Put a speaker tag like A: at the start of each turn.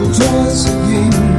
A: the joys of